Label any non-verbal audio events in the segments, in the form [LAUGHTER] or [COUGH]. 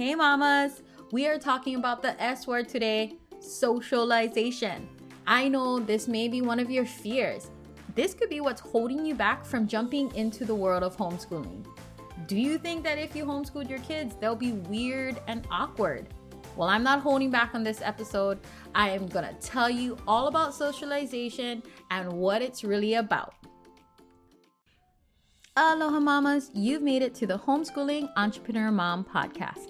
Hey, mamas! We are talking about the S word today socialization. I know this may be one of your fears. This could be what's holding you back from jumping into the world of homeschooling. Do you think that if you homeschool your kids, they'll be weird and awkward? Well, I'm not holding back on this episode. I am going to tell you all about socialization and what it's really about. Aloha, mamas. You've made it to the Homeschooling Entrepreneur Mom podcast.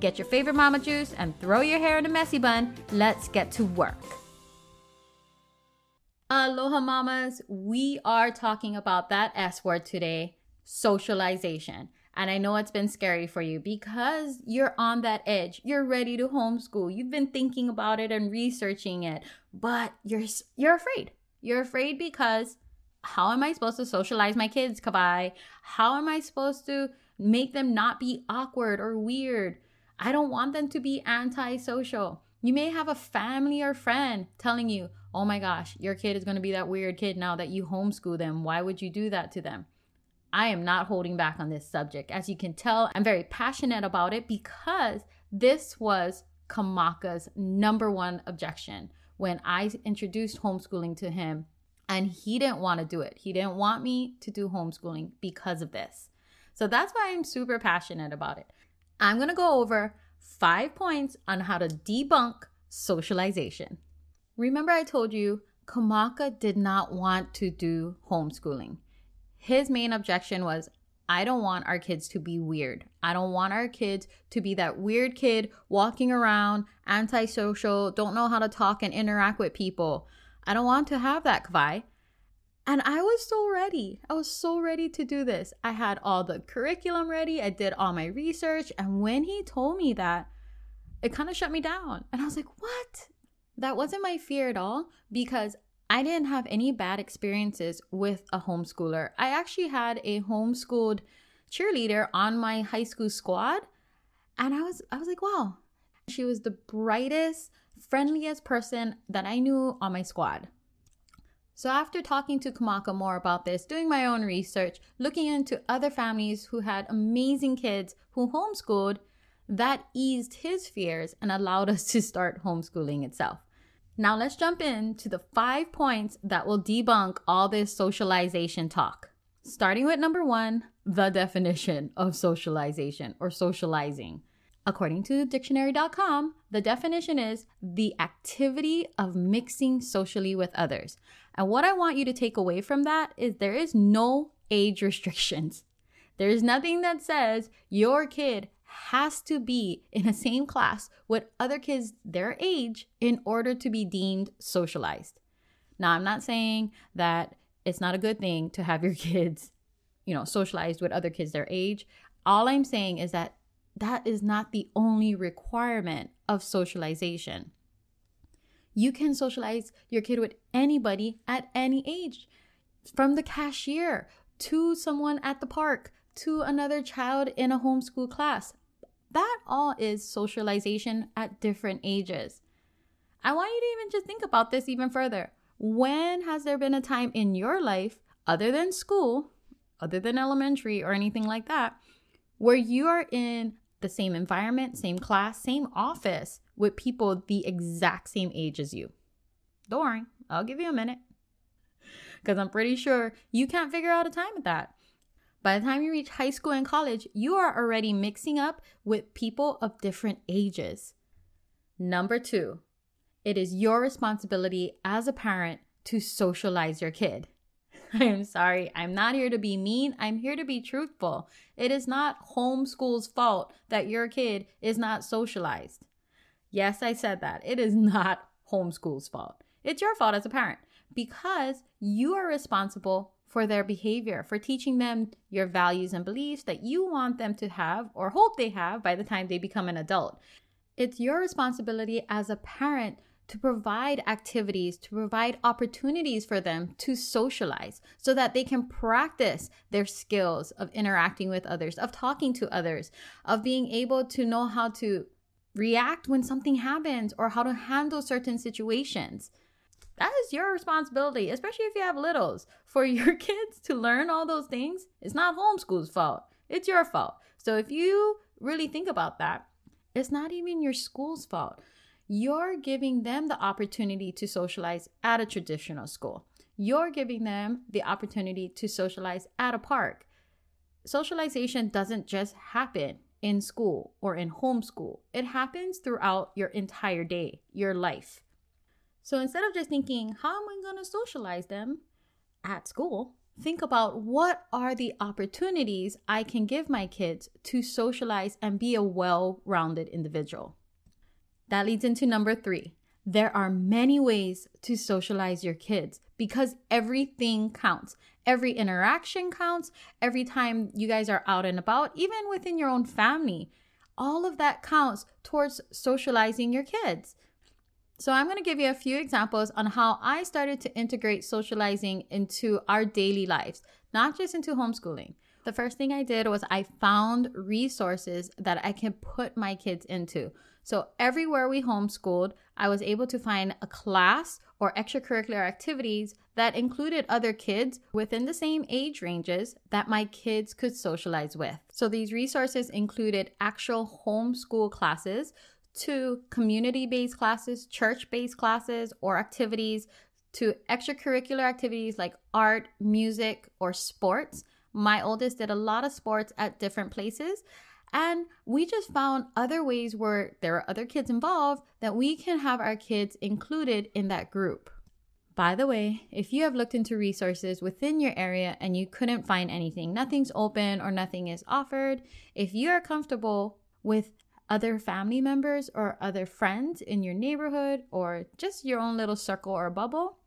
Get your favorite mama juice and throw your hair in a messy bun. Let's get to work. Aloha mamas, we are talking about that S word today socialization. And I know it's been scary for you because you're on that edge. You're ready to homeschool. You've been thinking about it and researching it, but you're you're afraid. You're afraid because how am I supposed to socialize my kids, Kawai? How am I supposed to make them not be awkward or weird? I don't want them to be antisocial. You may have a family or friend telling you, oh my gosh, your kid is going to be that weird kid now that you homeschool them. Why would you do that to them? I am not holding back on this subject. As you can tell, I'm very passionate about it because this was Kamaka's number one objection when I introduced homeschooling to him, and he didn't want to do it. He didn't want me to do homeschooling because of this. So that's why I'm super passionate about it. I'm going to go over five points on how to debunk socialization. Remember, I told you Kamaka did not want to do homeschooling. His main objection was I don't want our kids to be weird. I don't want our kids to be that weird kid walking around, antisocial, don't know how to talk and interact with people. I don't want to have that, Kawai. And I was so ready. I was so ready to do this. I had all the curriculum ready. I did all my research. And when he told me that, it kind of shut me down. And I was like, what? That wasn't my fear at all because I didn't have any bad experiences with a homeschooler. I actually had a homeschooled cheerleader on my high school squad. And I was I was like, wow. She was the brightest, friendliest person that I knew on my squad. So, after talking to Kamaka more about this, doing my own research, looking into other families who had amazing kids who homeschooled, that eased his fears and allowed [LAUGHS] us to start homeschooling itself. Now, let's jump into the five points that will debunk all this socialization talk. Starting with number one, the definition of socialization or socializing. According to dictionary.com, the definition is the activity of mixing socially with others. And what I want you to take away from that is there is no age restrictions. There is nothing that says your kid has to be in the same class with other kids their age in order to be deemed socialized. Now, I'm not saying that it's not a good thing to have your [LAUGHS] kids, you know, socialized with other kids their age. All I'm saying is that that is not the only requirement of socialization. You can socialize your kid with anybody at any age, from the cashier to someone at the park to another child in a homeschool class. That all is socialization at different ages. I want you to even just think about this even further. When has there been a time in your life, other than school, other than elementary or anything like that, where you are in the same environment, same class, same office with people the exact same age as you. Don't worry, I'll give you a minute. Because I'm pretty sure you can't figure out a time with that. By the time you reach high school and college, you are already mixing up with people of different ages. Number two, it is your responsibility as a parent to socialize your kid. [LAUGHS] I'm sorry. I'm not here to be mean. I'm here to be truthful. It is not homeschool's fault that your kid is not socialized. Yes, I said that. It is [LAUGHS] not homeschool's fault. It's your fault as a parent because you are responsible for their behavior, for teaching them your values and beliefs that you want them to have or hope they have by the time they become an adult. It's your responsibility as a parent to provide activities, to provide opportunities for them to socialize so that they can practice their skills of interacting with others, of talking to others, of being able to know how to react when something happens or how to handle certain situations. That is your responsibility, especially if you have littles. For [LAUGHS] your kids to learn all those things, it's not homeschool's fault. It's your fault. So if you really think about that, it's not even your school's fault. You're giving them the opportunity to socialize at a traditional school. You're giving them the opportunity to socialize at a park. Socialization doesn't just happen in school or in homeschool, it happens throughout your entire day, your life. So instead of just thinking, how am I going to socialize them at school? Think about what are the opportunities I can give my kids to socialize and be a well rounded individual. That leads into number three. There are many ways to socialize your kids because everything counts. Every interaction counts. Every time you guys are out and about, even within your own family, all of that counts towards socializing your kids. So, I'm going to give you a few examples on how I started to integrate socializing into our daily lives, not just into homeschooling. The first thing I did was I found resources that I can put my kids into. So, everywhere we homeschooled, I was able to find a class or extracurricular activities that included other kids within the same age ranges that my kids could socialize with. So, these resources included actual homeschool classes to community based classes, church based classes, or activities to extracurricular activities like art, music, or sports. My oldest did a lot of sports at different places. And we just found other ways where there are other kids involved that we can have our kids included in that group. By the way, if you have looked into resources within your area and you couldn't find anything, nothing's open or nothing is offered, if you are comfortable with other family members or other friends in your neighborhood or just your own little circle or bubble,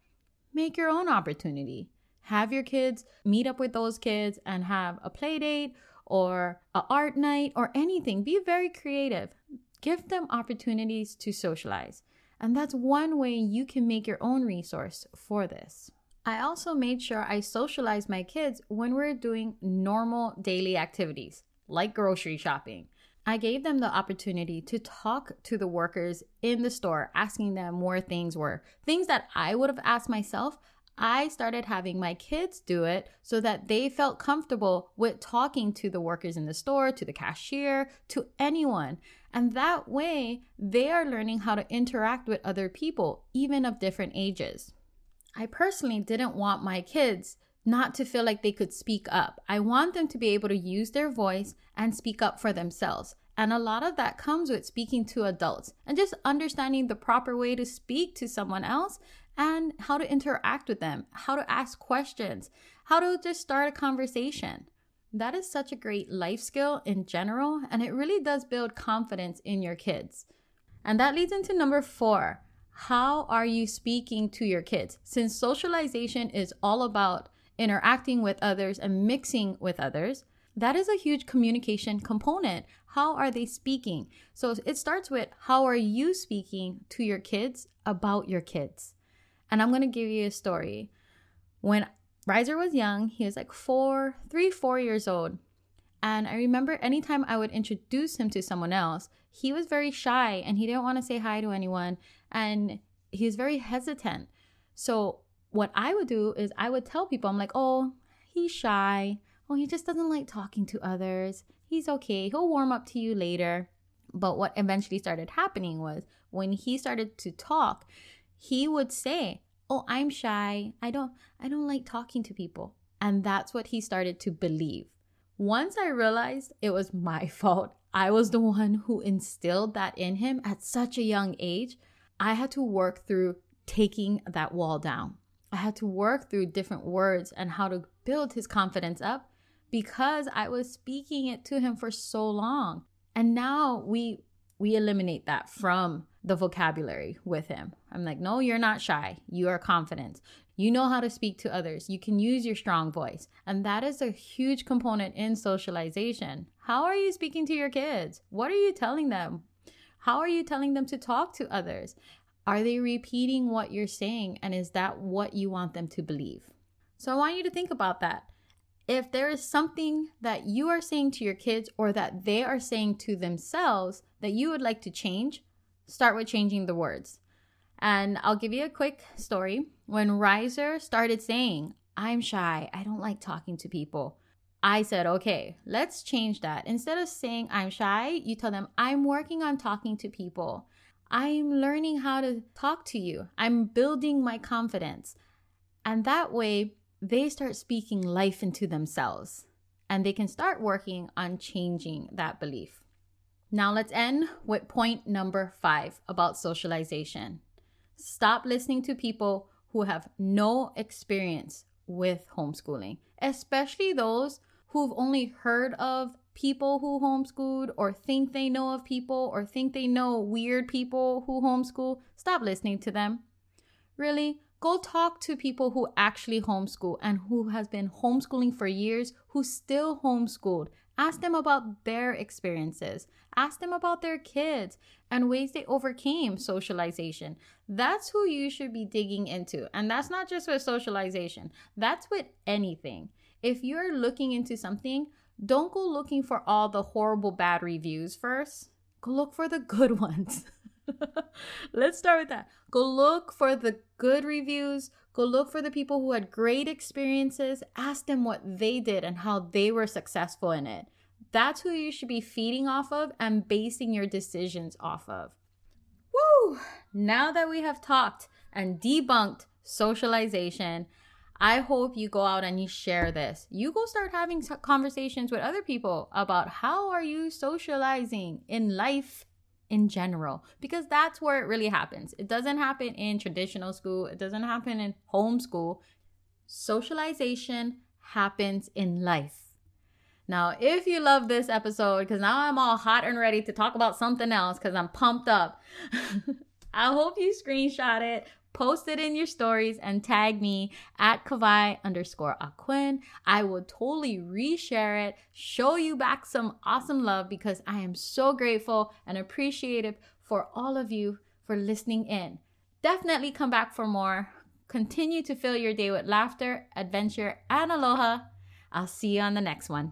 make your own opportunity. Have your kids meet up with those kids and have a play date or a art night or anything. Be very creative. Give them opportunities to socialize. And that's one way you can make your own resource for this. I also made sure I socialize my kids when we're doing normal daily activities like grocery shopping. I gave them the opportunity to talk to the workers in the store, asking them where things were. Things that I would have asked myself, I started having my kids do it so that they felt comfortable with talking to the workers in the store, to the cashier, to anyone. And that way, they are learning how to interact with other people, even of different ages. I personally didn't want my kids not to feel like they could speak up. I want them to be able to use their voice and speak up for themselves. And a lot of that comes with speaking to adults and just understanding the proper way to speak to someone else and how to interact with them, how to ask questions, how to just start a conversation. That is such a great life skill in general, and it really does build confidence in your kids. And that leads into number four. How are you speaking to your kids? Since socialization is all about interacting with others and mixing with others, that is a huge communication component. How are they speaking? So it starts with how are you speaking to your kids about your kids? And I'm going to give you a story. When Riser was young, he was like four, three, four years old. And I remember anytime I would introduce him to someone else, he was very shy and he didn't want to say hi to anyone. And he was very hesitant. So what I would do is I would tell people, I'm like, oh, he's shy. Oh, he just doesn't like talking to others. He's okay. He'll warm up to you later. But what eventually started happening was when he started to talk, he would say, "Oh, I'm shy. I don't I don't like talking to people." And that's what he started to believe. Once I realized it was my [LAUGHS] fault, I was the one who instilled that in him at such a young age, I had to work through taking that wall down. I had to work through different words and how to build his confidence up because I was speaking it to him for so long. And now we we eliminate that from the vocabulary with him. I'm like, "No, you're not shy. You are confident. You know how to speak to others. You can use your strong voice." And that is a huge component in socialization. How are you speaking to your kids? What are you telling them? How are you telling them to talk to others? Are they repeating what you're saying? And is that what you want them to believe? So I want you to think about that. If there is something that you are saying to your kids or that they are saying to themselves that you would like to change, start with changing the words. And I'll give you a quick story. When Riser started saying, I'm shy, I don't like talking to people, I said, okay, let's change that. Instead of saying I'm shy, you tell them, I'm working on talking to people. I'm learning how to talk to you. I'm building my confidence. And that way, they start speaking life into themselves and they can start working on changing that belief. Now, let's end with point number five about socialization. Stop listening to people who have no experience with homeschooling, especially those who've only heard of people who homeschooled or think they know of people or think they know weird people who homeschool. Stop listening to them. Really, go talk to people who actually homeschool and who has been homeschooling for years who still homeschooled Ask them about their experiences. Ask them about their kids and ways they overcame socialization. That's who you should be digging into. And that's not just with socialization, that's with anything. If you're looking into something, don't go looking for all the horrible bad reviews first. Go look for the good [LAUGHS] ones. Let's start with that. Go look for the good reviews. Go look for the people who had great experiences. Ask them what they did and how they were successful in it. That's who you should be feeding off of and basing your decisions off of. Woo! Now that we have talked and debunked socialization, I hope you go out and you share this. You go start having conversations with other people about how are you socializing in life in general because that's where it really happens. It doesn't happen in traditional school, it doesn't happen in homeschool. Socialization happens in life. Now, if you love this episode, because now I'm all hot and ready to talk about something else because I'm pumped up, [LAUGHS] I hope you screenshot it, post it in your stories, and tag me at Kawai underscore Aquin. I will totally reshare it, show you back some awesome love because I am so grateful and appreciative for all of you for listening in. Definitely come back for more. Continue to fill your day with laughter, adventure, and aloha. I'll see you on the next one.